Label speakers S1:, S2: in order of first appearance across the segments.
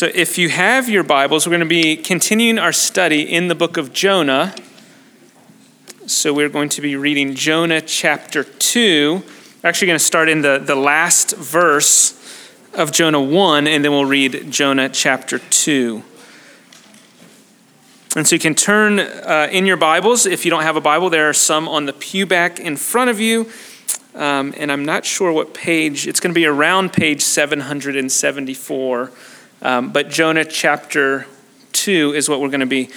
S1: So, if you have your Bibles, we're going to be continuing our study in the book of Jonah. So, we're going to be reading Jonah chapter 2. We're actually going to start in the, the last verse of Jonah 1, and then we'll read Jonah chapter 2. And so you can turn uh, in your Bibles. If you don't have a Bible, there are some on the pew back in front of you. Um, and I'm not sure what page, it's going to be around page 774. Um, but Jonah chapter 2 is what we're going to be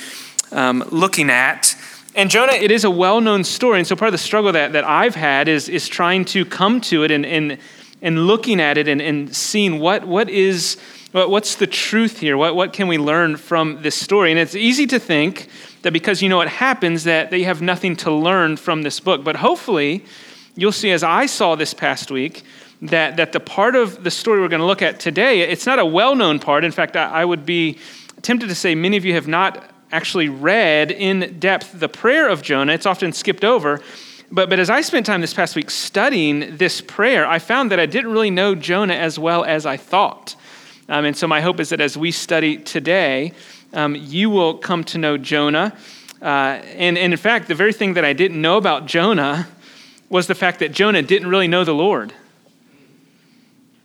S1: um, looking at. And Jonah, it is a well known story. And so part of the struggle that, that I've had is, is trying to come to it and, and, and looking at it and, and seeing what, what is, what, what's the truth here? What, what can we learn from this story? And it's easy to think that because you know what happens, that, that you have nothing to learn from this book. But hopefully, you'll see, as I saw this past week, that, that the part of the story we're going to look at today, it's not a well known part. In fact, I, I would be tempted to say many of you have not actually read in depth the prayer of Jonah. It's often skipped over. But, but as I spent time this past week studying this prayer, I found that I didn't really know Jonah as well as I thought. Um, and so my hope is that as we study today, um, you will come to know Jonah. Uh, and, and in fact, the very thing that I didn't know about Jonah was the fact that Jonah didn't really know the Lord.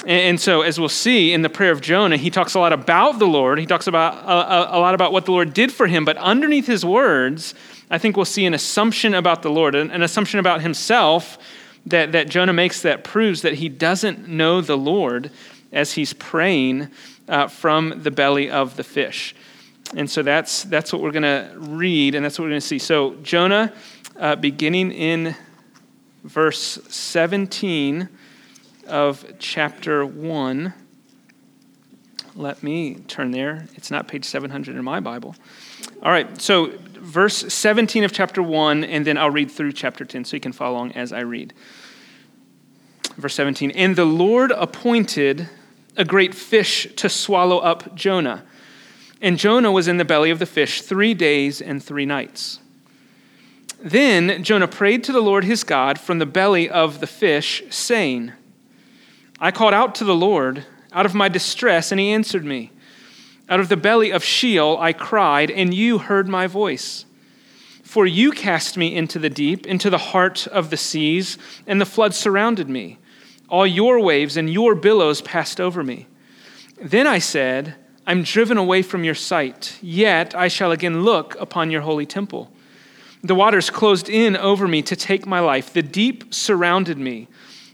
S1: And so, as we'll see in the prayer of Jonah, he talks a lot about the Lord. He talks about a, a, lot about what the Lord did for him. But underneath his words, I think we'll see an assumption about the Lord, an, an assumption about himself that, that Jonah makes that proves that he doesn't know the Lord as he's praying uh, from the belly of the fish. And so that's, that's what we're going to read, and that's what we're going to see. So, Jonah, uh, beginning in verse 17 of chapter 1. Let me turn there. It's not page 700 in my Bible. All right, so verse 17 of chapter 1, and then I'll read through chapter 10 so you can follow along as I read. Verse 17 And the Lord appointed a great fish to swallow up Jonah. And Jonah was in the belly of the fish three days and three nights. Then Jonah prayed to the Lord his God from the belly of the fish, saying, I called out to the Lord out of my distress, and he answered me. Out of the belly of Sheol I cried, and you heard my voice. For you cast me into the deep, into the heart of the seas, and the flood surrounded me. All your waves and your billows passed over me. Then I said, I'm driven away from your sight, yet I shall again look upon your holy temple. The waters closed in over me to take my life. The deep surrounded me.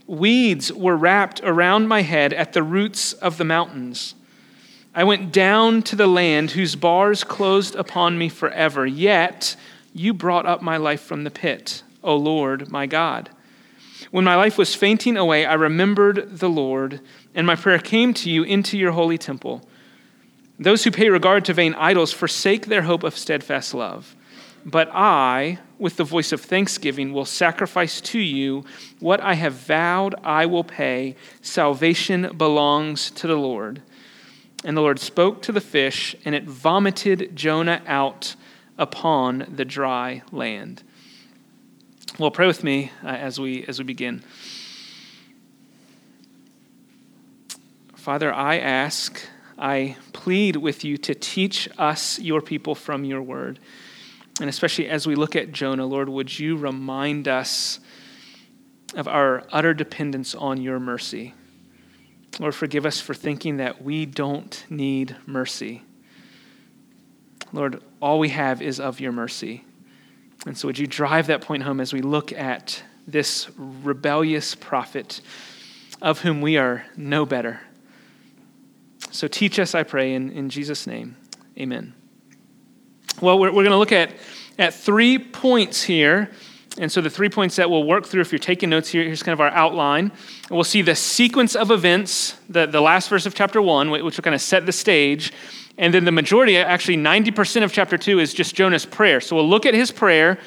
S1: Weeds were wrapped around my head at the roots of the mountains. I went down to the land whose bars closed upon me forever. Yet you brought up my life from the pit, O Lord, my God. When my life was fainting away, I remembered the Lord, and my prayer came to you into your holy temple. Those who pay regard to vain idols forsake their hope of steadfast love. But I, with the voice of thanksgiving, will sacrifice to you what I have vowed I will pay. Salvation belongs to the Lord. And the Lord spoke to the fish, and it vomited Jonah out upon the dry land. Well, pray with me uh, as, we, as we begin. Father, I ask, I plead with you to teach us, your people, from your word. And especially as we look at Jonah, Lord, would you remind us of our utter dependence on your mercy? Lord, forgive us for thinking that we don't need mercy. Lord, all we have is of your mercy. And so, would you drive that point home as we look at this rebellious prophet of whom we are no better? So, teach us, I pray, in, in Jesus' name. Amen. Well, we're, we're going to look at, at three points here. And so, the three points that we'll work through, if you're taking notes here, here's kind of our outline. And we'll see the sequence of events, the, the last verse of chapter one, which will kind of set the stage. And then the majority, actually 90% of chapter two, is just Jonah's prayer. So, we'll look at his prayer.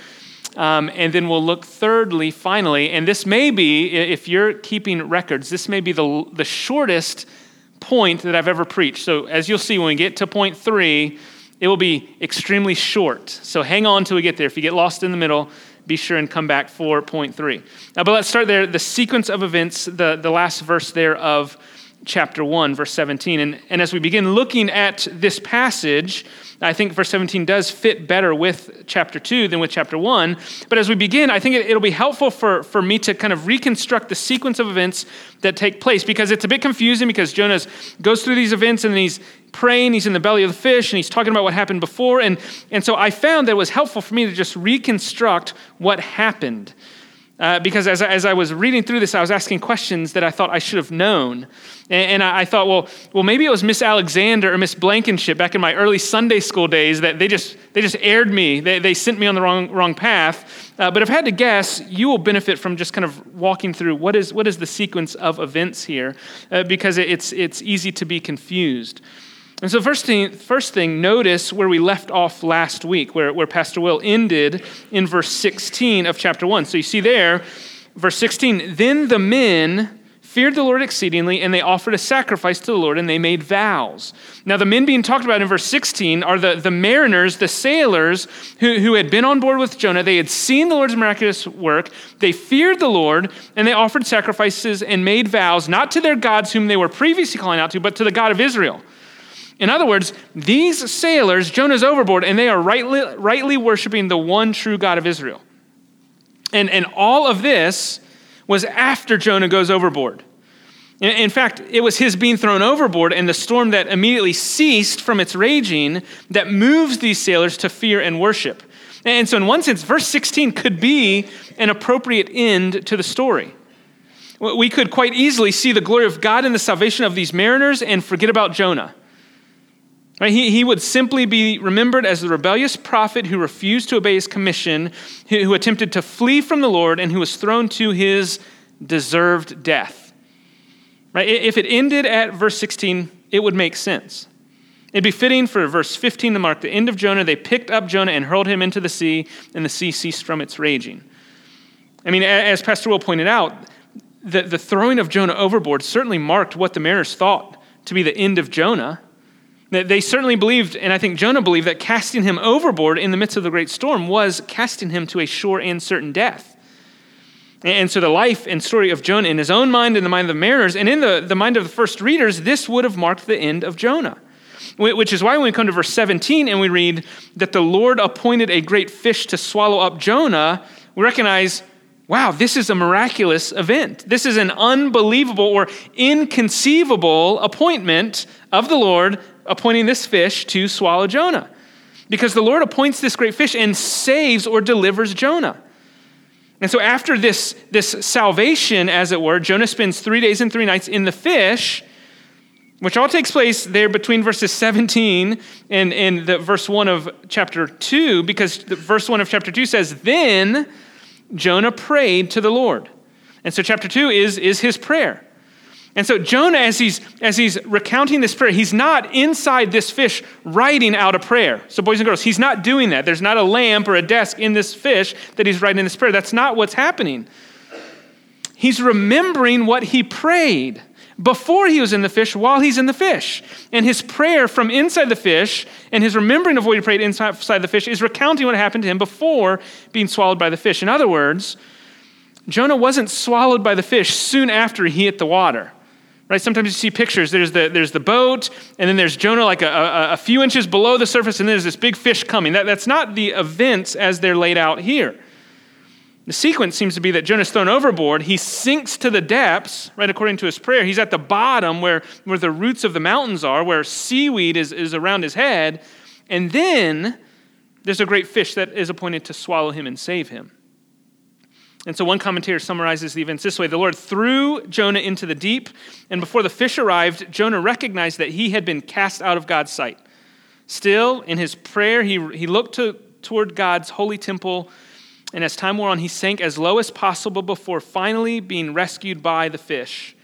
S1: Um, and then we'll look thirdly, finally, and this may be, if you're keeping records, this may be the, the shortest point that I've ever preached. So, as you'll see when we get to point three, it will be extremely short. So hang on till we get there. If you get lost in the middle, be sure and come back for point three. Now, but let's start there. The sequence of events, the, the last verse there of, chapter 1, verse 17. And, and as we begin looking at this passage, I think verse 17 does fit better with chapter 2 than with chapter 1. But as we begin, I think it, will be helpful for, for me to kind of reconstruct the sequence of events that take place because it's a bit confusing because Jonah goes through these events and then he's praying, he's in the belly of the fish, and he's talking about what happened before. And, and so I found that it was helpful for me to just reconstruct what happened. Uh, because as, as I was reading through this, I was asking questions that I thought I should have known. And, and I, I, thought, well, well, maybe it was Miss Alexander or Miss Blankenship back in my early Sunday school days that they just, they just aired me. They, they sent me on the wrong, wrong path. Uh, but if I had to guess, you will benefit from just kind of walking through what is, what is the sequence of events here, uh, because it's, it's easy to be confused. And so, first thing, first thing, notice where we left off last week, where, where Pastor Will ended in verse 16 of chapter 1. So, you see there, verse 16, then the men feared the Lord exceedingly, and they offered a sacrifice to the Lord, and they made vows. Now, the men being talked about in verse 16 are the, the mariners, the sailors who, who had been on board with Jonah. They had seen the Lord's miraculous work. They feared the Lord, and they offered sacrifices and made vows, not to their gods whom they were previously calling out to, but to the God of Israel. In other words, these sailors, Jonah's overboard, and they are rightly, rightly worshiping the one true God of Israel. And, and all of this was after Jonah goes overboard. In, in fact, it was his being thrown overboard and the storm that immediately ceased from its raging that moves these sailors to fear and worship. And so, in one sense, verse 16 could be an appropriate end to the story. We could quite easily see the glory of God in the salvation of these mariners and forget about Jonah. Right? He, he would simply be remembered as the rebellious prophet who refused to obey his commission, who, who attempted to flee from the Lord, and who was thrown to his deserved death. Right? If it ended at verse 16, it would make sense. It'd be fitting for verse 15 to mark the end of Jonah. They picked up Jonah and hurled him into the sea, and the sea ceased from its raging. I mean, as Pastor Will pointed out, the, the throwing of Jonah overboard certainly marked what the mariners thought to be the end of Jonah. They certainly believed, and I think Jonah believed, that casting him overboard in the midst of the great storm was casting him to a sure and certain death. And so the life and story of Jonah in his own mind, in the mind of the mariners, and in the, the mind of the first readers, this would have marked the end of Jonah. Which is why when we come to verse 17 and we read that the Lord appointed a great fish to swallow up Jonah, we recognize, wow, this is a miraculous event. This is an unbelievable or inconceivable appointment of the Lord appointing this fish to swallow Jonah. Because the Lord appoints this great fish and saves or delivers Jonah. And so, after this, this salvation, as it were, Jonah spends three days and three nights in the fish, which all takes place there between verses 17 and, and the verse 1 of chapter 2, because the verse 1 of chapter 2 says, Then Jonah prayed to the Lord. And so, chapter 2 is, is his prayer. And so Jonah, as he's, as he's recounting this prayer, he's not inside this fish writing out a prayer. So, boys and girls, he's not doing that. There's not a lamp or a desk in this fish that he's writing this prayer. That's not what's happening. He's remembering what he prayed before he was in the fish while he's in the fish. And his prayer from inside the fish and his remembering of what he prayed inside the fish is recounting what happened to him before being swallowed by the fish. In other words, Jonah wasn't swallowed by the fish soon after he hit the water. Right? Sometimes you see pictures. There's the, there's the boat, and then there's Jonah like a, a, a few inches below the surface, and there's this big fish coming. That, that's not the events as they're laid out here. The sequence seems to be that Jonah's thrown overboard. He sinks to the depths, right, according to his prayer. He's at the bottom where, where the roots of the mountains are, where seaweed is, is around his head. And then there's a great fish that is appointed to swallow him and save him. And so one commentator summarizes the events this way The Lord threw Jonah into the deep, and before the fish arrived, Jonah recognized that he had been cast out of God's sight. Still, in his prayer, he, he looked to, toward God's holy temple, and as time wore on, he sank as low as possible before finally being rescued by the fish.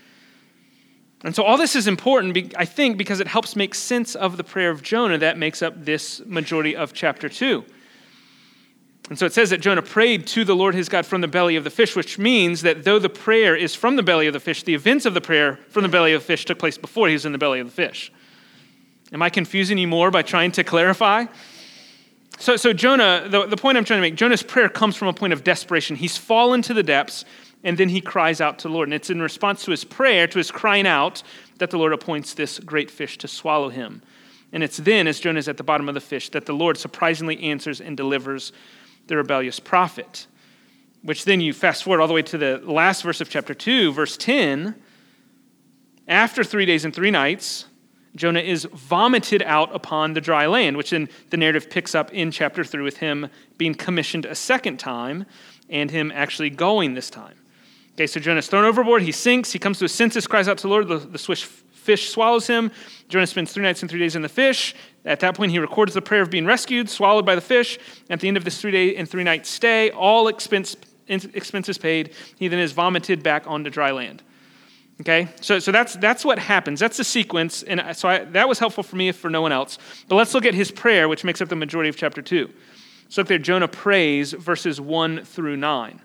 S1: And so, all this is important, I think, because it helps make sense of the prayer of Jonah that makes up this majority of chapter 2. And so it says that Jonah prayed to the Lord his God from the belly of the fish, which means that though the prayer is from the belly of the fish, the events of the prayer from the belly of the fish took place before he was in the belly of the fish. Am I confusing you more by trying to clarify? So, so Jonah, the, the point I'm trying to make, Jonah's prayer comes from a point of desperation. He's fallen to the depths, and then he cries out to the Lord. And it's in response to his prayer, to his crying out, that the Lord appoints this great fish to swallow him. And it's then, as Jonah is at the bottom of the fish, that the Lord surprisingly answers and delivers the rebellious prophet. Which then you fast forward all the way to the last verse of chapter 2, verse 10. After three days and three nights, Jonah is vomited out upon the dry land, which then the narrative picks up in chapter 3 with him being commissioned a second time and him actually going this time. Okay, so Jonah's thrown overboard, he sinks, he comes to his senses, cries out to the Lord, the, the swish, fish swallows him. Jonah spends three nights and three days in the fish. At that point, he records the prayer of being rescued, swallowed by the fish. At the end of this three day and three night stay, all expense, expenses paid, he then is vomited back onto dry land. Okay, so, so that's, that's what happens. That's the sequence. And so I, that was helpful for me, if for no one else. But let's look at his prayer, which makes up the majority of chapter 2. So look there, Jonah prays verses 1 through 9.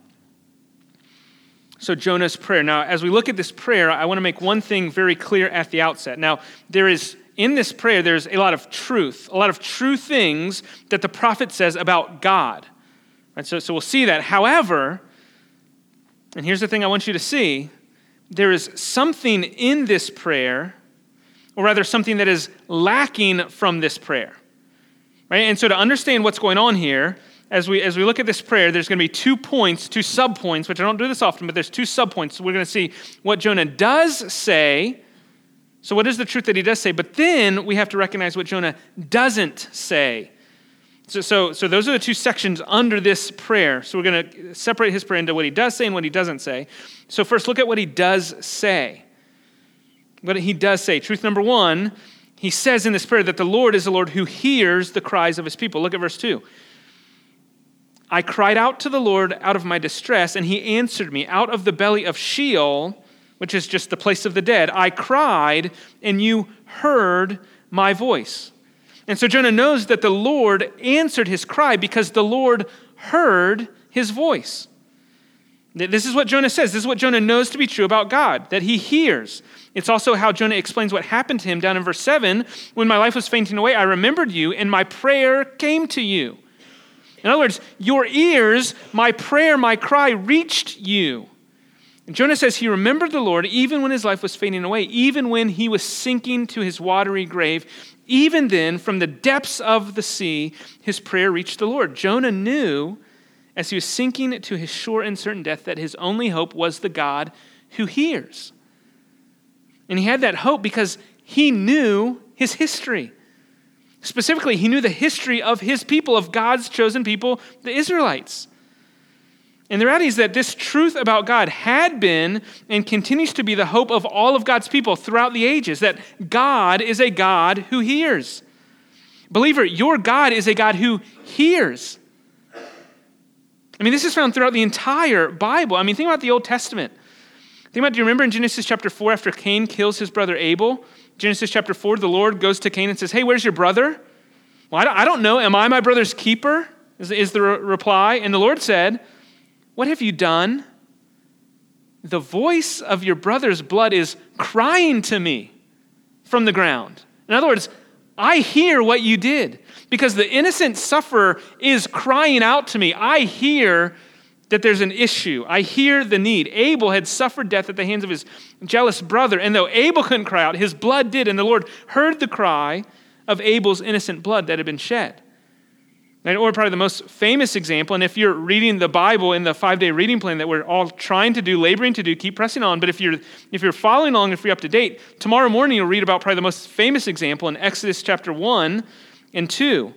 S1: So, Jonah's prayer. Now, as we look at this prayer, I want to make one thing very clear at the outset. Now, there is, in this prayer, there's a lot of truth, a lot of true things that the prophet says about God. Right, so, so we'll see that. However, and here's the thing I want you to see there is something in this prayer, or rather, something that is lacking from this prayer. Right? And so, to understand what's going on here, as we, as we look at this prayer, there's going to be two points, two subpoints, which I don't do this often, but there's two subpoints. So we're going to see what Jonah does say. So, what is the truth that he does say? But then we have to recognize what Jonah doesn't say. So, so, so those are the two sections under this prayer. So, we're going to separate his prayer into what he does say and what he doesn't say. So, first, look at what he does say. What he does say. Truth number one, he says in this prayer that the Lord is the Lord who hears the cries of his people. Look at verse 2. I cried out to the Lord out of my distress, and he answered me. Out of the belly of Sheol, which is just the place of the dead, I cried, and you heard my voice. And so Jonah knows that the Lord answered his cry because the Lord heard his voice. This is what Jonah says. This is what Jonah knows to be true about God, that he hears. It's also how Jonah explains what happened to him down in verse 7. When my life was fainting away, I remembered you, and my prayer came to you. In other words, your ears, my prayer, my cry reached you. And Jonah says he remembered the Lord even when his life was fading away, even when he was sinking to his watery grave. Even then, from the depths of the sea, his prayer reached the Lord. Jonah knew as he was sinking to his sure and certain death that his only hope was the God who hears. And he had that hope because he knew his history. Specifically, he knew the history of his people, of God's chosen people, the Israelites. And the reality is that this truth about God had been and continues to be the hope of all of God's people throughout the ages that God is a God who hears. Believer, your God is a God who hears. I mean, this is found throughout the entire Bible. I mean, think about the Old Testament. Think about, do you remember in Genesis chapter 4 after Cain kills his brother Abel? Genesis chapter 4, the Lord goes to Cain and says, Hey, where's your brother? Well, I don't know. Am I my brother's keeper? Is the reply. And the Lord said, What have you done? The voice of your brother's blood is crying to me from the ground. In other words, I hear what you did because the innocent sufferer is crying out to me. I hear that there's an issue. I hear the need. Abel had suffered death at the hands of his jealous brother, and though Abel couldn't cry out, his blood did, and the Lord heard the cry of Abel's innocent blood that had been shed. And, or probably the most famous example, and if you're reading the Bible in the five day reading plan that we're all trying to do, laboring to do, keep pressing on. But if you're, if you're following along, if you're up to date, tomorrow morning you'll read about probably the most famous example in Exodus chapter 1 and 2.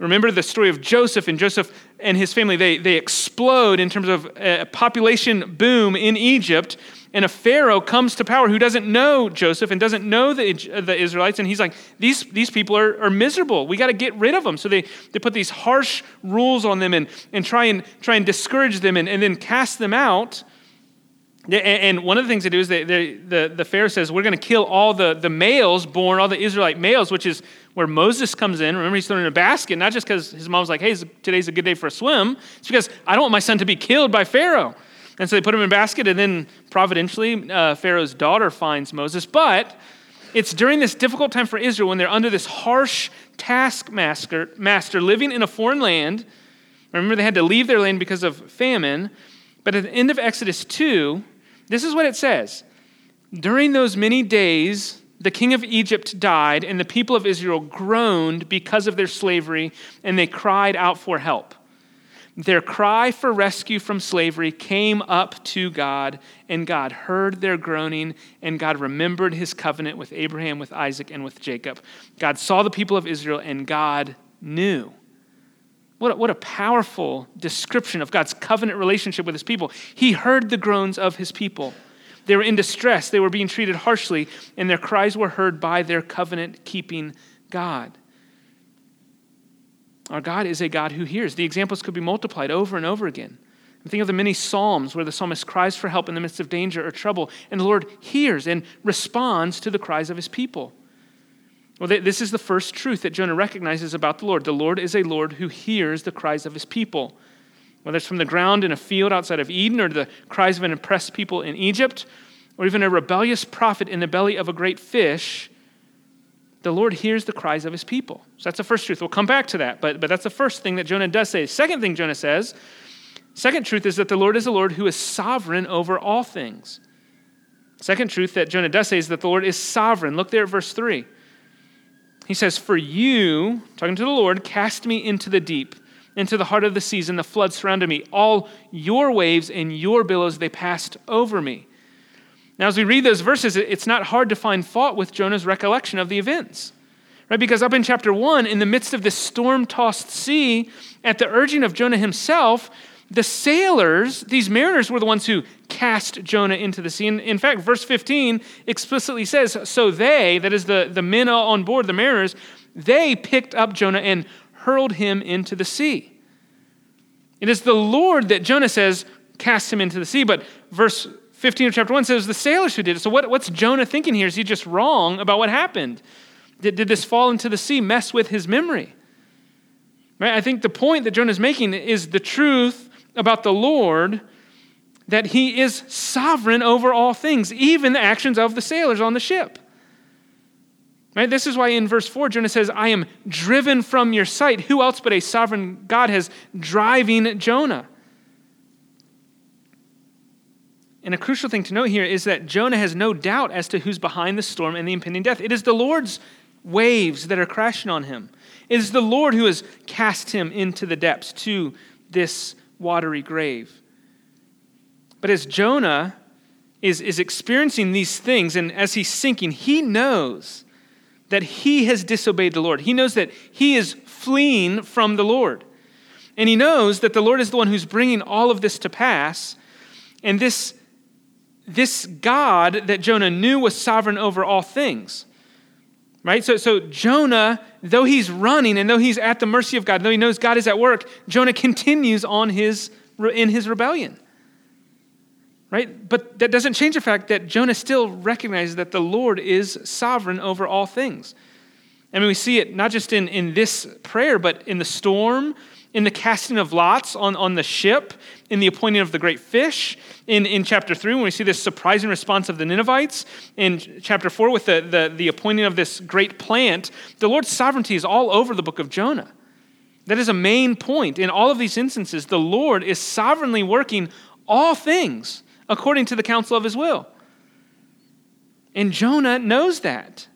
S1: Remember the story of Joseph and Joseph and his family. They, they explode in terms of a population boom in Egypt. And a Pharaoh comes to power who doesn't know Joseph and doesn't know the, the Israelites. And he's like, these, these people are, are miserable. We got to get rid of them. So they, they put these harsh rules on them and, and, try, and try and discourage them and, and then cast them out. And one of the things they do is they, they, the, the Pharaoh says, We're going to kill all the, the males born, all the Israelite males, which is where Moses comes in. Remember, he's thrown in a basket, not just because his mom's like, Hey, today's a good day for a swim. It's because I don't want my son to be killed by Pharaoh. And so they put him in a basket, and then providentially, uh, Pharaoh's daughter finds Moses. But it's during this difficult time for Israel when they're under this harsh taskmaster master living in a foreign land. Remember, they had to leave their land because of famine But at the end of Exodus 2, this is what it says During those many days, the king of Egypt died, and the people of Israel groaned because of their slavery, and they cried out for help. Their cry for rescue from slavery came up to God, and God heard their groaning, and God remembered his covenant with Abraham, with Isaac, and with Jacob. God saw the people of Israel, and God knew. What a, what a powerful description of God's covenant relationship with his people. He heard the groans of his people. They were in distress, they were being treated harshly, and their cries were heard by their covenant keeping God. Our God is a God who hears. The examples could be multiplied over and over again. Think of the many Psalms where the psalmist cries for help in the midst of danger or trouble, and the Lord hears and responds to the cries of his people. Well, this is the first truth that Jonah recognizes about the Lord. The Lord is a Lord who hears the cries of his people. Whether it's from the ground in a field outside of Eden, or the cries of an oppressed people in Egypt, or even a rebellious prophet in the belly of a great fish, the Lord hears the cries of his people. So that's the first truth. We'll come back to that, but, but that's the first thing that Jonah does say. Second thing Jonah says, second truth is that the Lord is a Lord who is sovereign over all things. Second truth that Jonah does say is that the Lord is sovereign. Look there at verse 3. He says, For you, talking to the Lord, cast me into the deep, into the heart of the seas, and the flood surrounded me. All your waves and your billows, they passed over me. Now, as we read those verses, it's not hard to find fault with Jonah's recollection of the events. Right? Because up in chapter 1, in the midst of this storm tossed sea, at the urging of Jonah himself, the sailors, these mariners, were the ones who cast Jonah into the sea. And in fact, verse 15 explicitly says, So they, that is the, the men on board, the mariners, they picked up Jonah and hurled him into the sea. It is the Lord that Jonah says cast him into the sea. But verse 15 of chapter 1 says the sailors who did it. So, what, what's Jonah thinking here? Is he just wrong about what happened? Did, did this fall into the sea mess with his memory? Right? I think the point that Jonah is making is the truth about the Lord that he is sovereign over all things, even the actions of the sailors on the ship. Right? This is why in verse 4, Jonah says, I am driven from your sight. Who else but a sovereign God has driving Jonah? And a crucial thing to note here is that Jonah has no doubt as to who's behind the storm and the impending death. It is the Lord's waves that are crashing on him. It is the Lord who has cast him into the depths to this watery grave. But as Jonah is, is experiencing these things and as he's sinking, he knows that he has disobeyed the Lord. He knows that he is fleeing from the Lord. And he knows that the Lord is the one who's bringing all of this to pass. And this this God that Jonah knew was sovereign over all things. Right? So, so Jonah, though he's running and though he's at the mercy of God, though he knows God is at work, Jonah continues on his, in his rebellion. Right? But that doesn't change the fact that Jonah still recognizes that the Lord is sovereign over all things. I mean, we see it not just in, in this prayer, but in the storm, in the casting of lots on, on the ship, in the appointing of the great fish, in, in chapter 3, when we see this surprising response of the Ninevites, in chapter 4, with the, the, the appointing of this great plant, the Lord's sovereignty is all over the book of Jonah. That is a main point. In all of these instances, the Lord is sovereignly working all things according to the counsel of his will. And Jonah knows that.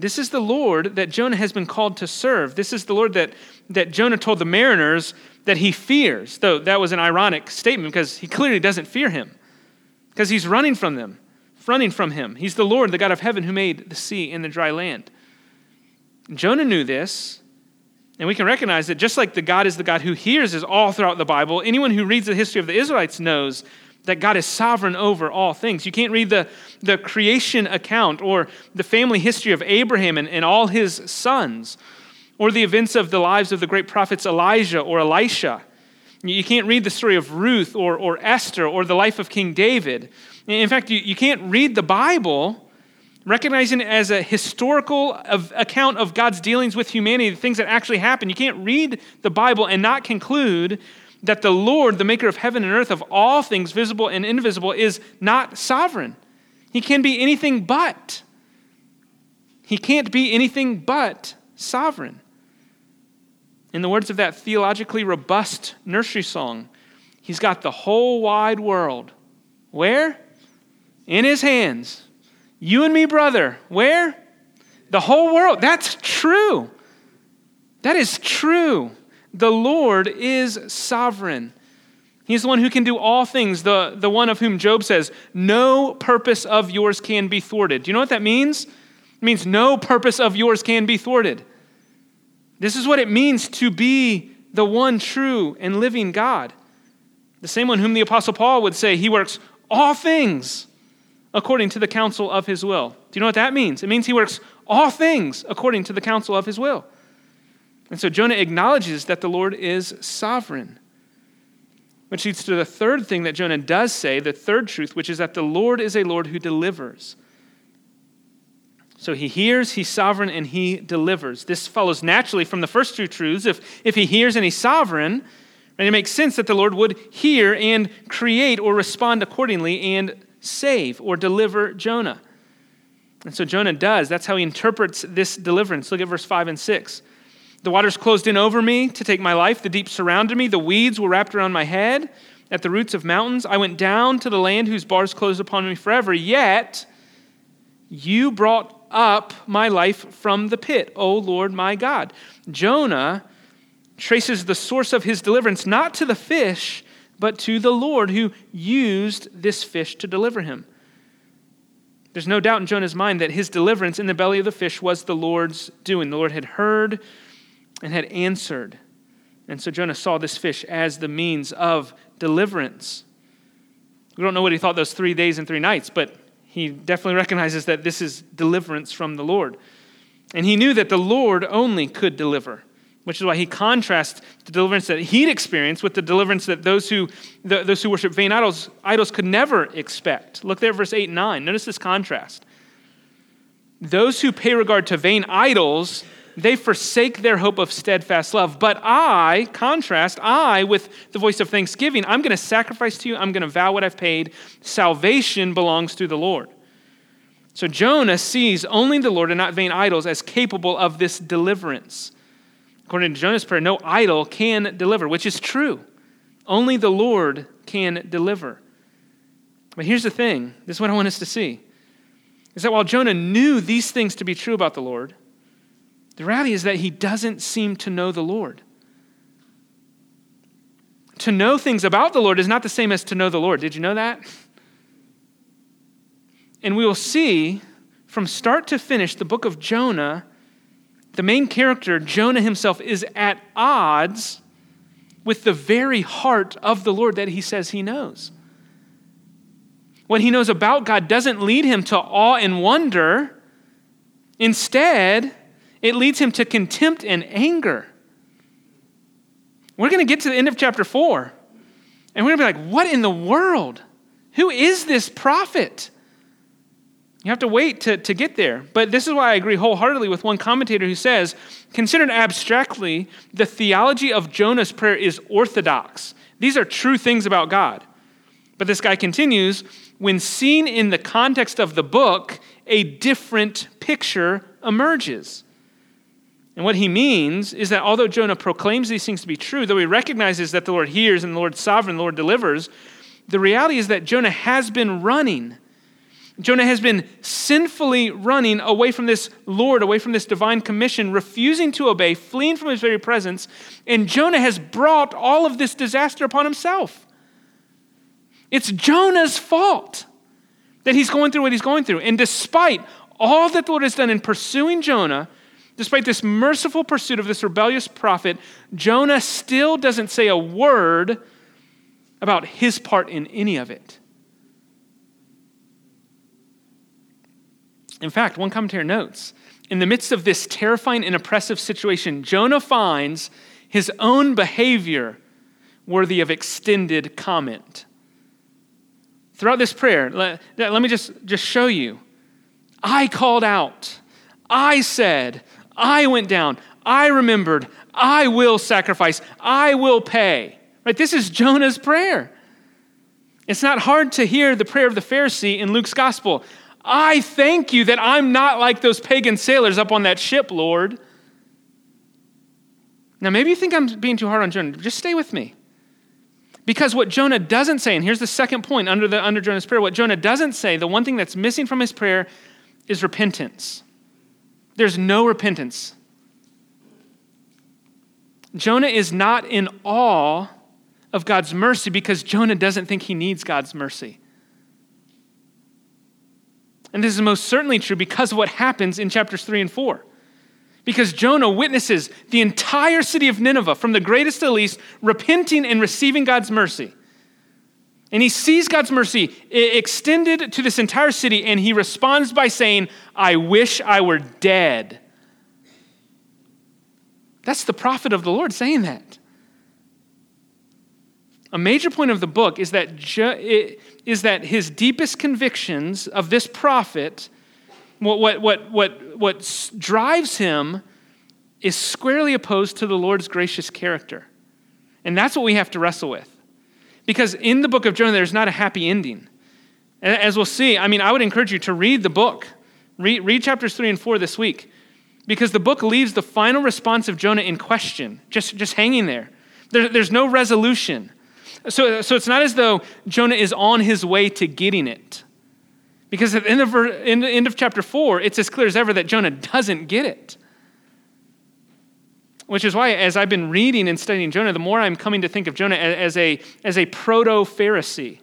S1: This is the Lord that Jonah has been called to serve. This is the Lord that, that Jonah told the mariners that he fears, though that was an ironic statement because he clearly doesn't fear him because he's running from them, running from him. He's the Lord, the God of heaven, who made the sea and the dry land. Jonah knew this, and we can recognize that just like the God is the God who hears is all throughout the Bible, anyone who reads the history of the Israelites knows that God is sovereign over all things. You can't read the, the creation account or the family history of Abraham and, and all his sons or the events of the lives of the great prophets Elijah or Elisha. You can't read the story of Ruth or, or Esther or the life of King David. In fact, you, you can't read the Bible recognizing it as a historical of, account of God's dealings with humanity, the things that actually happen. You can't read the Bible and not conclude that the Lord, the maker of heaven and earth, of all things visible and invisible, is not sovereign. He can be anything but. He can't be anything but sovereign. In the words of that theologically robust nursery song, He's got the whole wide world. Where? In his hands. You and me, brother. Where? The whole world. That's true. That is true. The Lord is sovereign. He's the one who can do all things, the, the one of whom Job says, No purpose of yours can be thwarted. Do you know what that means? It means no purpose of yours can be thwarted. This is what it means to be the one true and living God. The same one whom the Apostle Paul would say, He works all things according to the counsel of His will. Do you know what that means? It means He works all things according to the counsel of His will. And so Jonah acknowledges that the Lord is sovereign. Which leads to the third thing that Jonah does say, the third truth, which is that the Lord is a Lord who delivers. So he hears, he's sovereign, and he delivers. This follows naturally from the first two truths. If, if he hears and he's sovereign, and it makes sense that the Lord would hear and create or respond accordingly and save or deliver Jonah. And so Jonah does. That's how he interprets this deliverance. Look at verse 5 and 6. The waters closed in over me to take my life. The deep surrounded me. The weeds were wrapped around my head. At the roots of mountains, I went down to the land whose bars closed upon me forever. Yet you brought up my life from the pit, O Lord my God. Jonah traces the source of his deliverance not to the fish, but to the Lord who used this fish to deliver him. There's no doubt in Jonah's mind that his deliverance in the belly of the fish was the Lord's doing. The Lord had heard and had answered. And so Jonah saw this fish as the means of deliverance. We don't know what he thought those three days and three nights, but he definitely recognizes that this is deliverance from the Lord. And he knew that the Lord only could deliver, which is why he contrasts the deliverance that he'd experienced with the deliverance that those who, the, those who worship vain idols, idols could never expect. Look there, verse 8 and 9. Notice this contrast. Those who pay regard to vain idols they forsake their hope of steadfast love. But I, contrast, I, with the voice of thanksgiving, I'm going to sacrifice to you, I'm going to vow what I've paid. Salvation belongs to the Lord. So Jonah sees only the Lord and not vain idols as capable of this deliverance. According to Jonah's prayer, no idol can deliver, which is true. Only the Lord can deliver. But here's the thing this is what I want us to see is that while Jonah knew these things to be true about the Lord, the reality is that he doesn't seem to know the Lord. To know things about the Lord is not the same as to know the Lord. Did you know that? And we will see from start to finish the book of Jonah, the main character, Jonah himself, is at odds with the very heart of the Lord that he says he knows. What he knows about God doesn't lead him to awe and wonder. Instead, it leads him to contempt and anger. We're going to get to the end of chapter 4, and we're going to be like, what in the world? Who is this prophet? You have to wait to, to get there. But this is why I agree wholeheartedly with one commentator who says, considered abstractly, the theology of Jonah's prayer is orthodox. These are true things about God. But this guy continues, when seen in the context of the book, a different picture emerges. And what he means is that although Jonah proclaims these things to be true, though he recognizes that the Lord hears and the Lord sovereign, the Lord delivers, the reality is that Jonah has been running. Jonah has been sinfully running away from this Lord, away from this divine commission, refusing to obey, fleeing from his very presence. And Jonah has brought all of this disaster upon himself. It's Jonah's fault that he's going through what he's going through. And despite all that the Lord has done in pursuing Jonah, Despite this merciful pursuit of this rebellious prophet, Jonah still doesn't say a word about his part in any of it. In fact, one commentator notes in the midst of this terrifying and oppressive situation, Jonah finds his own behavior worthy of extended comment. Throughout this prayer, let, let me just, just show you. I called out. I said, I went down. I remembered. I will sacrifice. I will pay. Right? This is Jonah's prayer. It's not hard to hear the prayer of the Pharisee in Luke's gospel. I thank you that I'm not like those pagan sailors up on that ship, Lord. Now, maybe you think I'm being too hard on Jonah. Just stay with me. Because what Jonah doesn't say, and here's the second point under, the, under Jonah's prayer, what Jonah doesn't say, the one thing that's missing from his prayer is repentance. There's no repentance. Jonah is not in awe of God's mercy because Jonah doesn't think he needs God's mercy. And this is most certainly true because of what happens in chapters 3 and 4 because Jonah witnesses the entire city of Nineveh, from the greatest to the least, repenting and receiving God's mercy. And he sees God's mercy extended to this entire city, and he responds by saying, I wish I were dead. That's the prophet of the Lord saying that. A major point of the book is that, is that his deepest convictions of this prophet what, what, what, what, what drives him is squarely opposed to the Lord's gracious character. And that's what we have to wrestle with. Because in the book of Jonah, there's not a happy ending. As we'll see, I mean, I would encourage you to read the book. Read, read chapters 3 and 4 this week. Because the book leaves the final response of Jonah in question, just, just hanging there. there. There's no resolution. So, so it's not as though Jonah is on his way to getting it. Because at the end of, end of chapter 4, it's as clear as ever that Jonah doesn't get it. Which is why, as I've been reading and studying Jonah, the more I'm coming to think of Jonah as a, as a proto Pharisee,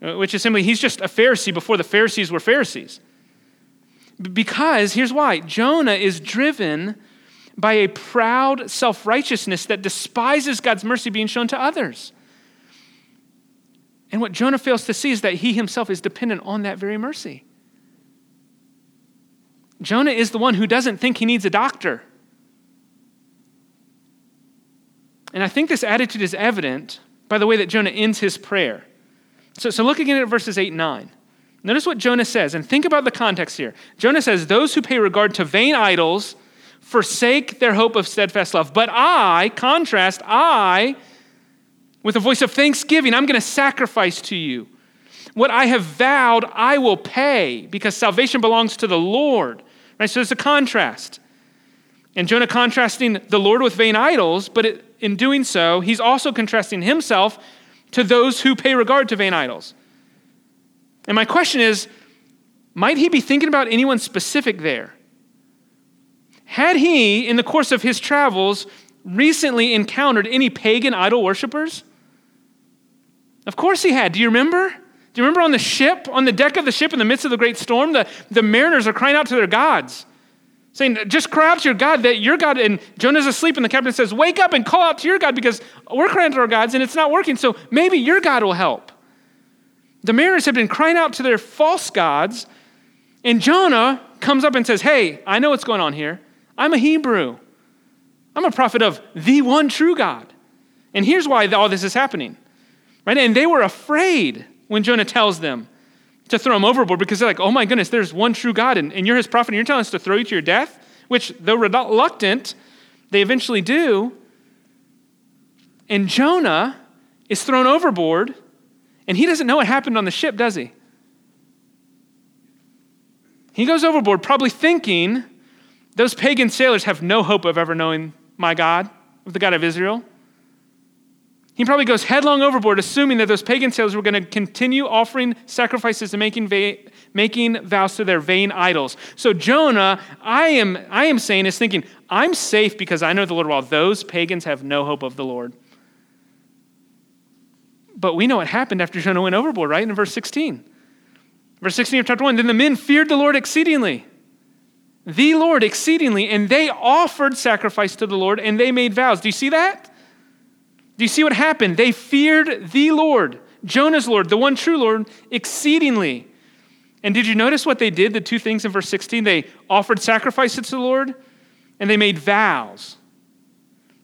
S1: uh, which is simply he's just a Pharisee before the Pharisees were Pharisees. Because here's why Jonah is driven by a proud self righteousness that despises God's mercy being shown to others. And what Jonah fails to see is that he himself is dependent on that very mercy. Jonah is the one who doesn't think he needs a doctor. And I think this attitude is evident by the way that Jonah ends his prayer. So, so look again at verses 8 and 9. Notice what Jonah says, and think about the context here. Jonah says, Those who pay regard to vain idols forsake their hope of steadfast love. But I, contrast, I with a voice of thanksgiving, I'm going to sacrifice to you. What I have vowed, I will pay because salvation belongs to the Lord. Right? So there's a contrast. And Jonah contrasting the Lord with vain idols, but it, in doing so, he's also contrasting himself to those who pay regard to vain idols. And my question is might he be thinking about anyone specific there? Had he, in the course of his travels, recently encountered any pagan idol worshippers? Of course he had. Do you remember? Do you remember on the ship, on the deck of the ship in the midst of the great storm, the, the mariners are crying out to their gods, saying, Just cry out to your God that your God, and Jonah's asleep, and the captain says, Wake up and call out to your God because we're crying to our gods and it's not working, so maybe your God will help. The mariners have been crying out to their false gods, and Jonah comes up and says, Hey, I know what's going on here. I'm a Hebrew. I'm a prophet of the one true God. And here's why all this is happening. Right? And they were afraid when Jonah tells them to throw him overboard because they're like, oh my goodness, there's one true God and, and you're his prophet and you're telling us to throw you to your death, which, though reluctant, they eventually do. And Jonah is thrown overboard and he doesn't know what happened on the ship, does he? He goes overboard, probably thinking those pagan sailors have no hope of ever knowing my God, the God of Israel. He probably goes headlong overboard, assuming that those pagan sailors were going to continue offering sacrifices and making, va- making vows to their vain idols. So Jonah, I am, I am saying, is thinking, I'm safe because I know the Lord, while those pagans have no hope of the Lord. But we know what happened after Jonah went overboard, right? In verse 16. Verse 16 of chapter 1 Then the men feared the Lord exceedingly. The Lord exceedingly, and they offered sacrifice to the Lord and they made vows. Do you see that? Do you see what happened? They feared the Lord, Jonah's Lord, the one true Lord, exceedingly. And did you notice what they did? The two things in verse 16? They offered sacrifices to the Lord and they made vows.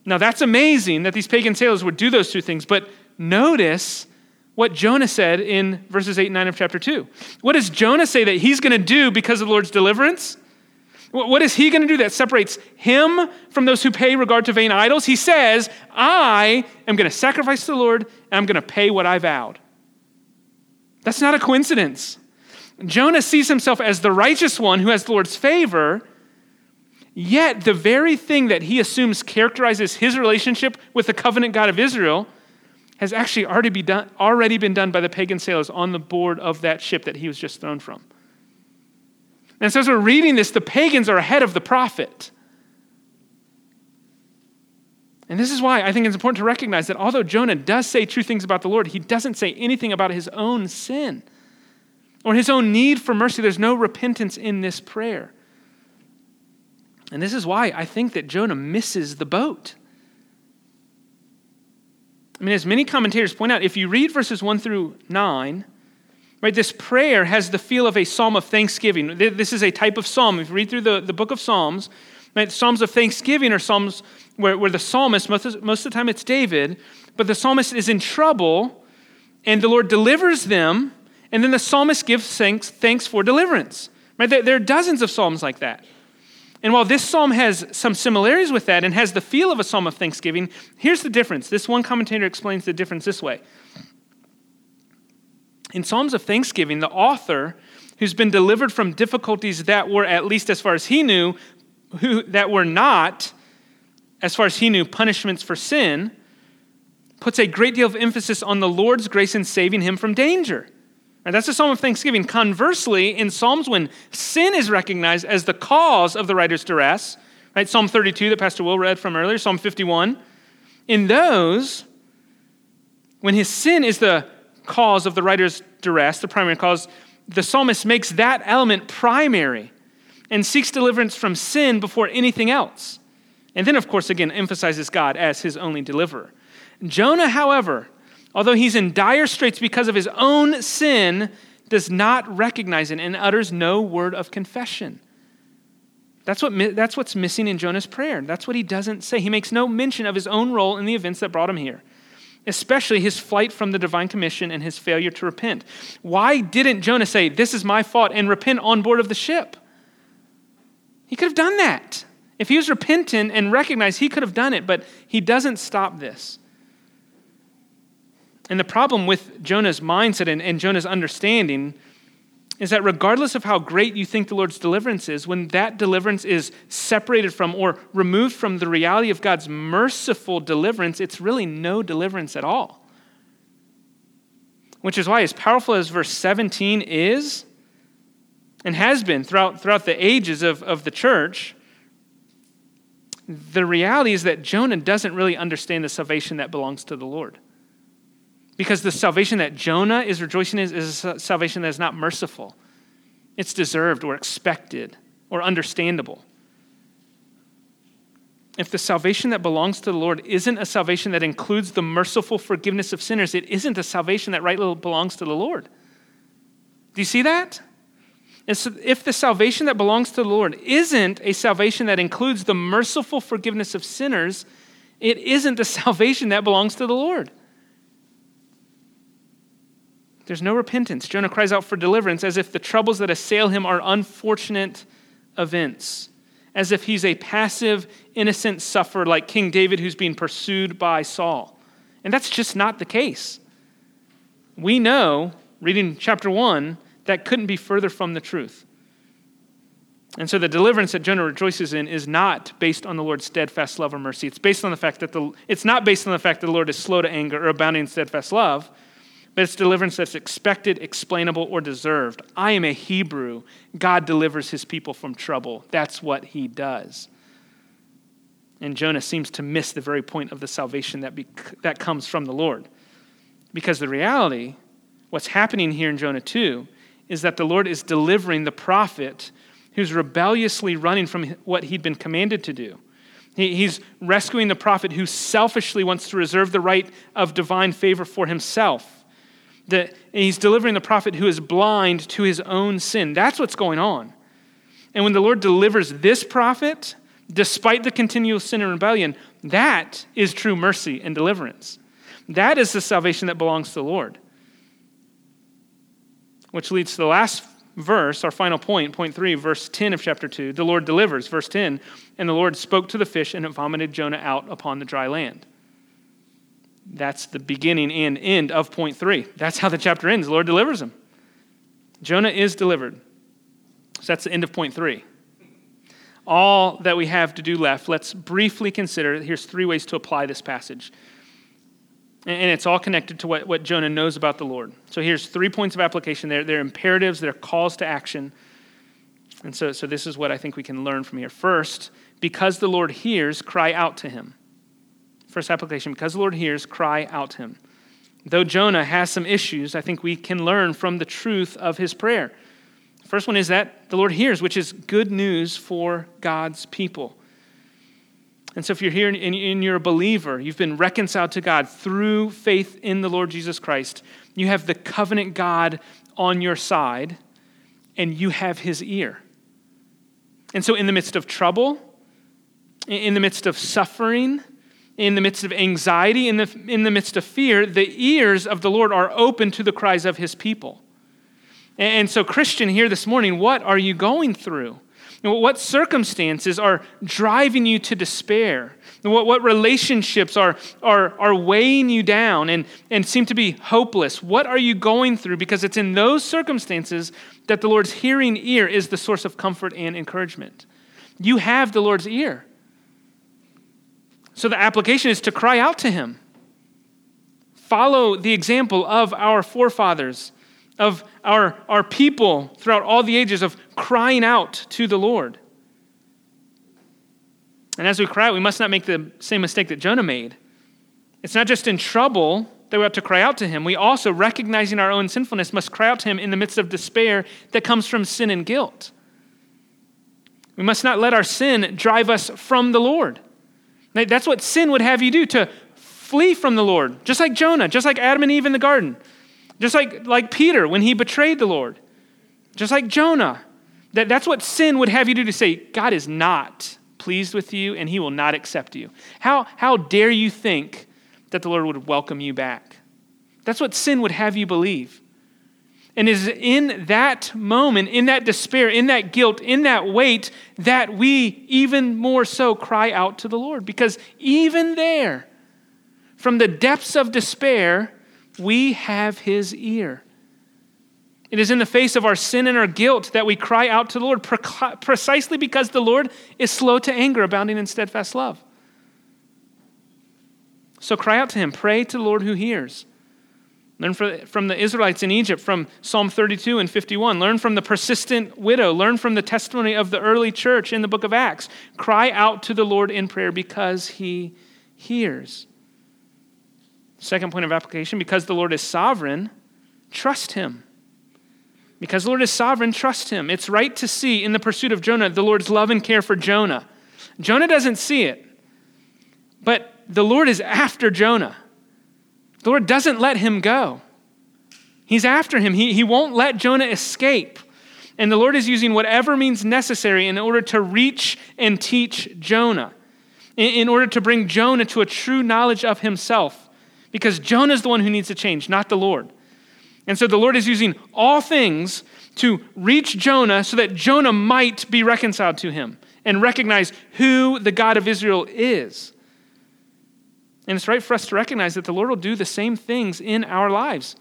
S1: Now that's amazing that these pagan sailors would do those two things, but notice what Jonah said in verses 8 and 9 of chapter 2. What does Jonah say that he's going to do because of the Lord's deliverance? What is he going to do that separates him from those who pay regard to vain idols? He says, I am going to sacrifice to the Lord and I'm going to pay what I vowed. That's not a coincidence. Jonah sees himself as the righteous one who has the Lord's favor, yet the very thing that he assumes characterizes his relationship with the covenant God of Israel has actually already, be done, already been done by the pagan sailors on the board of that ship that he was just thrown from. And so as we're reading this, the pagans are ahead of the prophet. And this is why I think it's important to recognize that although Jonah does say true things about the Lord, he doesn't say anything about his own sin or his own need for mercy. There's no repentance in this prayer. And this is why I think that Jonah misses the boat. I mean, as many commentators point out, if you read verses 1 through 9, right, this prayer has the feel of a psalm of thanksgiving. This is a type of psalm. If you read through the, the book of Psalms, right, psalms of thanksgiving are psalms where, where the psalmist, most of, most of the time it's David, but the psalmist is in trouble and the Lord delivers them, and then the psalmist gives thanks, thanks for deliverance. Right? There, there are dozens of psalms like that. And while this psalm has some similarities with that and has the feel of a psalm of thanksgiving, here's the difference. This one commentator explains the difference this way. In Psalms of Thanksgiving, the author, who's been delivered from difficulties that were, at least as far as he knew, who, that were not, as far as he knew, punishments for sin, puts a great deal of emphasis on the Lord's grace in saving him from danger. Right, that's a psalm of thanksgiving. Conversely, in Psalms, when sin is recognized as the cause of the writer's duress, right, Psalm 32 that Pastor Will read from earlier, Psalm 51, in those, when his sin is the cause of the writer's duress, the primary cause, the psalmist makes that element primary and seeks deliverance from sin before anything else. And then, of course, again, emphasizes God as his only deliverer. Jonah, however, although he's in dire straits because of his own sin, does not recognize it and utters no word of confession. That's, what, that's what's missing in Jonah's prayer. That's what he doesn't say. He makes no mention of his own role in the events that brought him here, especially his flight from the divine commission and his failure to repent. Why didn't Jonah say, This is my fault, and repent on board of the ship? He could have done that. If he was repentant and recognized, he could have done it, but he doesn't stop this. And the problem with Jonah's mindset and, and, Jonah's understanding is that regardless of how great you think the Lord's deliverance is, when that deliverance is separated from or removed from the reality of God's merciful deliverance, it's really no deliverance at all. Which is why, as powerful as verse 17 is, and has been throughout, throughout the ages of, of the church, the reality is that Jonah doesn't really understand the salvation that belongs to the Lord. Because the salvation that Jonah is rejoicing in is, a salvation that is not merciful. It's deserved or expected or understandable. If the salvation that belongs to the Lord isn't a salvation that includes the merciful forgiveness of sinners, it isn't a salvation that rightly belongs to the Lord. Do you see that? So if the salvation that belongs to the Lord isn't a salvation that includes the merciful forgiveness of sinners, it isn't a salvation that belongs to the Lord. There's no repentance. Jonah cries out for deliverance as if the troubles that assail him are unfortunate events, as if he's a passive, innocent sufferer like King David who's being pursued by Saul. And that's just not the case. We know, reading chapter 1, that couldn't be further from the truth. And so the deliverance that Jonah rejoices in is not based on the Lord's steadfast love or mercy. It's based on the fact that the, it's not based on the fact that the Lord is slow to anger or abounding in steadfast love but it's deliverance that's expected, explainable, or deserved. I am a Hebrew. God delivers his people from trouble. That's what he does. And Jonah seems to miss the very point of the salvation that, be, that comes from the Lord. Because the reality, what's happening here in Jonah 2, is that the Lord is delivering the prophet who's rebelliously running from what he'd been commanded to do. he's rescuing the prophet who selfishly wants to reserve the right of divine favor for himself that he's delivering the prophet who is blind to his own sin. That's what's going on. And when the Lord delivers this prophet, despite the continual sin and rebellion, that is true mercy and deliverance. That is the salvation that belongs to the Lord. Which leads to the last verse, our final point, point three, verse 10 of chapter 2. The Lord delivers, verse 10. And the Lord spoke to the fish, and it vomited Jonah out upon the dry land. That's the beginning and end of point three. That's how the chapter ends. The Lord delivers him. Jonah is delivered. So that's the end of point three. All that we have to do left, let's briefly consider here's three ways to apply this passage. And it's all connected to what, what Jonah knows about the Lord. So here's three points of application. They're, they're imperatives, they're calls to action. And so, so this is what I think we can learn from here. First, because the Lord hears, cry out to him. First application, because the Lord hears, cry out him. Though Jonah has some issues, I think we can learn from the truth of his prayer. First one is that the Lord hears, which is good news for God's people. And so, if you're here and you're a believer, you've been reconciled to God through faith in the Lord Jesus Christ, you have the covenant God on your side, and you have his ear. And so, in the midst of trouble, in the midst of suffering, in the midst of anxiety, in the, in the midst of fear, the ears of the Lord are open to the cries of his people. And so, Christian, here this morning, what are you going through? What circumstances are driving you to despair? What, what relationships are, are, are weighing you down and, and seem to be hopeless? What are you going through? Because it's in those circumstances that the Lord's hearing ear is the source of comfort and encouragement. You have the Lord's ear. So the application is to cry out to Him. Follow the example of our forefathers of our, our people throughout all the ages of crying out to the Lord. And as we cry out, we must not make the same mistake that Jonah made. It's not just in trouble that we have to cry out to him. We also, recognizing our own sinfulness, must cry out to him in the midst of despair that comes from sin and guilt. We must not let our sin drive us from the Lord. That's what sin would have you do to flee from the Lord, just like Jonah, just like Adam and Eve in the garden. Just like, like Peter when he betrayed the Lord. Just like Jonah. That, that's what sin would have you do to say, God is not pleased with you and he will not accept you. How, how dare you think that the Lord would welcome you back? That's what sin would have you believe. And is in that moment, in that despair, in that guilt, in that weight, that we even more so cry out to the Lord. Because even there, from the depths of despair, we have his ear. It is in the face of our sin and our guilt that we cry out to the Lord, precisely because the Lord is slow to anger, abounding in steadfast love. So cry out to him, pray to the Lord who hears. Learn from the Israelites in Egypt from Psalm 32 and 51. Learn from the persistent widow. Learn from the testimony of the early church in the book of Acts. Cry out to the Lord in prayer because he hears. Second point of application because the Lord is sovereign, trust him. Because the Lord is sovereign, trust him. It's right to see in the pursuit of Jonah the Lord's love and care for Jonah. Jonah doesn't see it, but the Lord is after Jonah. The Lord doesn't let him go. He's after him. He, he won't let Jonah escape. And the Lord is using whatever means necessary in order to reach and teach Jonah, in, in order to bring Jonah to a true knowledge of himself because Jonah is the one who needs to change, not the Lord. And so the Lord is using all things to reach Jonah so that Jonah might be reconciled to him and recognize who the God of Israel is. And it's right for us to recognize that the Lord will do the same things in our lives.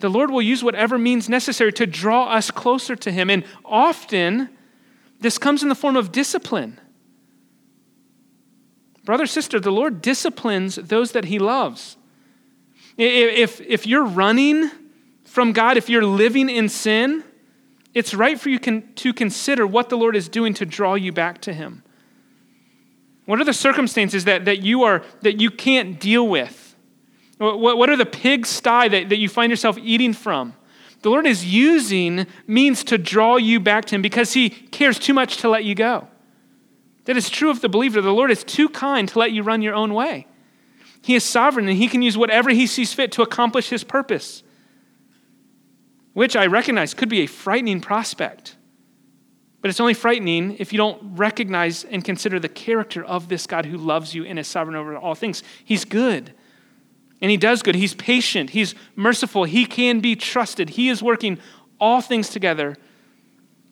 S1: The Lord will use whatever means necessary to draw us closer to Him. And often, this comes in the form of discipline. Brother, sister, the Lord disciplines those that he loves. If, if you're running from God, if you're living in sin, it's right for you to consider what the Lord is doing to draw you back to him. What are the circumstances that, that, you, are, that you can't deal with? What, what are the pigsty that, that you find yourself eating from? The Lord is using means to draw you back to him because he cares too much to let you go. That is true of the believer. The Lord is too kind to let you run your own way. He is sovereign and He can use whatever He sees fit to accomplish His purpose, which I recognize could be a frightening prospect. But it's only frightening if you don't recognize and consider the character of this God who loves you and is sovereign over all things. He's good. And he does good. He's patient. He's merciful. He can be trusted. He is working all things together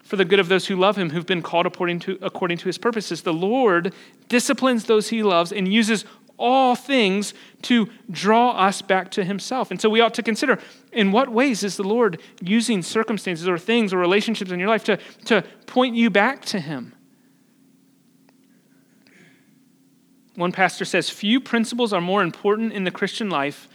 S1: for the good of those who love him, who've been called according to, according to his purposes. The Lord disciplines those he loves and uses all things to draw us back to himself. And so we ought to consider in what ways is the Lord using circumstances or things or relationships in your life to, to point you back to him? One pastor says few principles are more important in the Christian life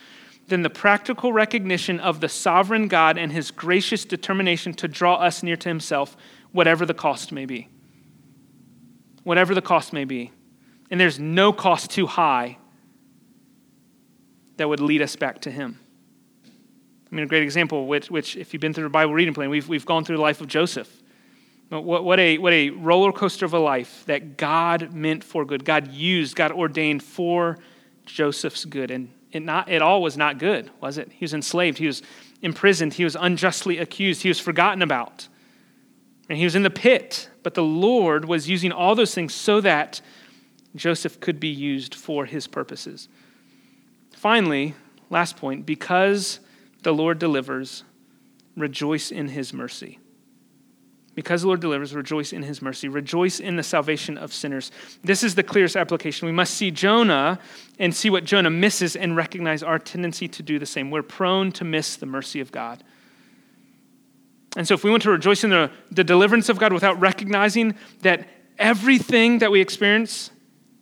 S1: than the practical recognition of the sovereign God and his gracious determination to draw us near to himself, whatever the cost may be. Whatever the cost may be. And there's no cost too high that would lead us back to him. I mean, a great example, which, which if you've been through the Bible reading plan, we've, we've gone through the life of Joseph. What, what, a, what a roller coaster of a life that God meant for good. God used, God ordained for Joseph's good. And it, not, it all was not good, was it? He was enslaved, he was imprisoned, he was unjustly accused, he was forgotten about, and he was in the pit. But the Lord was using all those things so that Joseph could be used for his purposes. Finally, last point, because the Lord delivers, rejoice in his mercy. Because the Lord delivers, rejoice in his mercy. Rejoice in the salvation of sinners. This is the clearest application. We must see Jonah and see what Jonah misses and recognize our tendency to do the same. We're prone to miss the mercy of God. And so, if we want to rejoice in the, the deliverance of God without recognizing that everything that we experience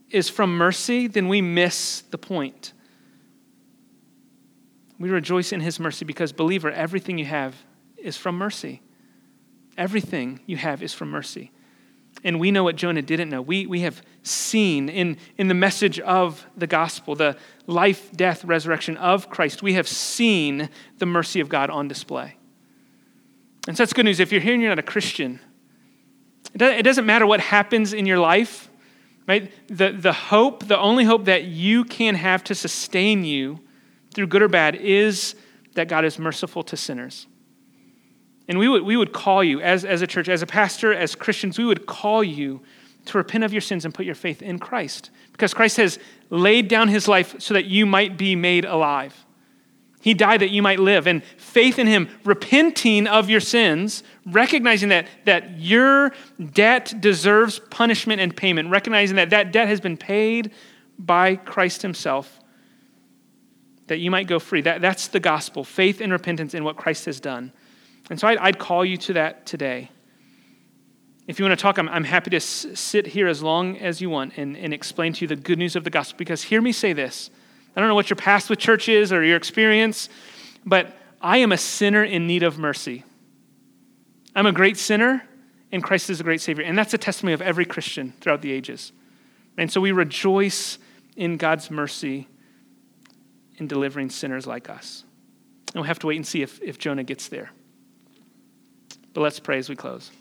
S1: is from mercy, then we miss the point. We rejoice in his mercy because, believer, everything you have is from mercy. Everything you have is from mercy. And we know what Jonah didn't know. We, we have seen in, in the message of the gospel, the life, death, resurrection of Christ, we have seen the mercy of God on display. And so that's good news. If you're here and you're not a Christian, it doesn't matter what happens in your life, right? The, the hope, the only hope that you can have to sustain you through good or bad is that God is merciful to sinners. And we would, we would call you, as, as a church, as a pastor, as Christians, we would call you to repent of your sins and put your faith in Christ. Because Christ has laid down his life so that you might be made alive. He died that you might live. And faith in him, repenting of your sins, recognizing that, that your debt deserves punishment and payment, recognizing that that debt has been paid by Christ himself, that you might go free. That, that's the gospel faith and repentance in what Christ has done. And so I'd, I'd, call you to that today. If you want to talk, I'm, I'm happy to s- sit here as long as you want and, and explain to you the good news of the gospel. Because hear me say this I don't know what your past with church is or your experience, but I am a sinner in need of mercy. I'm a great sinner, and Christ is a great Savior. And that's a testimony of every Christian throughout the ages. And so we rejoice in God's mercy in delivering sinners like us. And we'll have to wait and see if, if Jonah gets there. But let's pray as we close.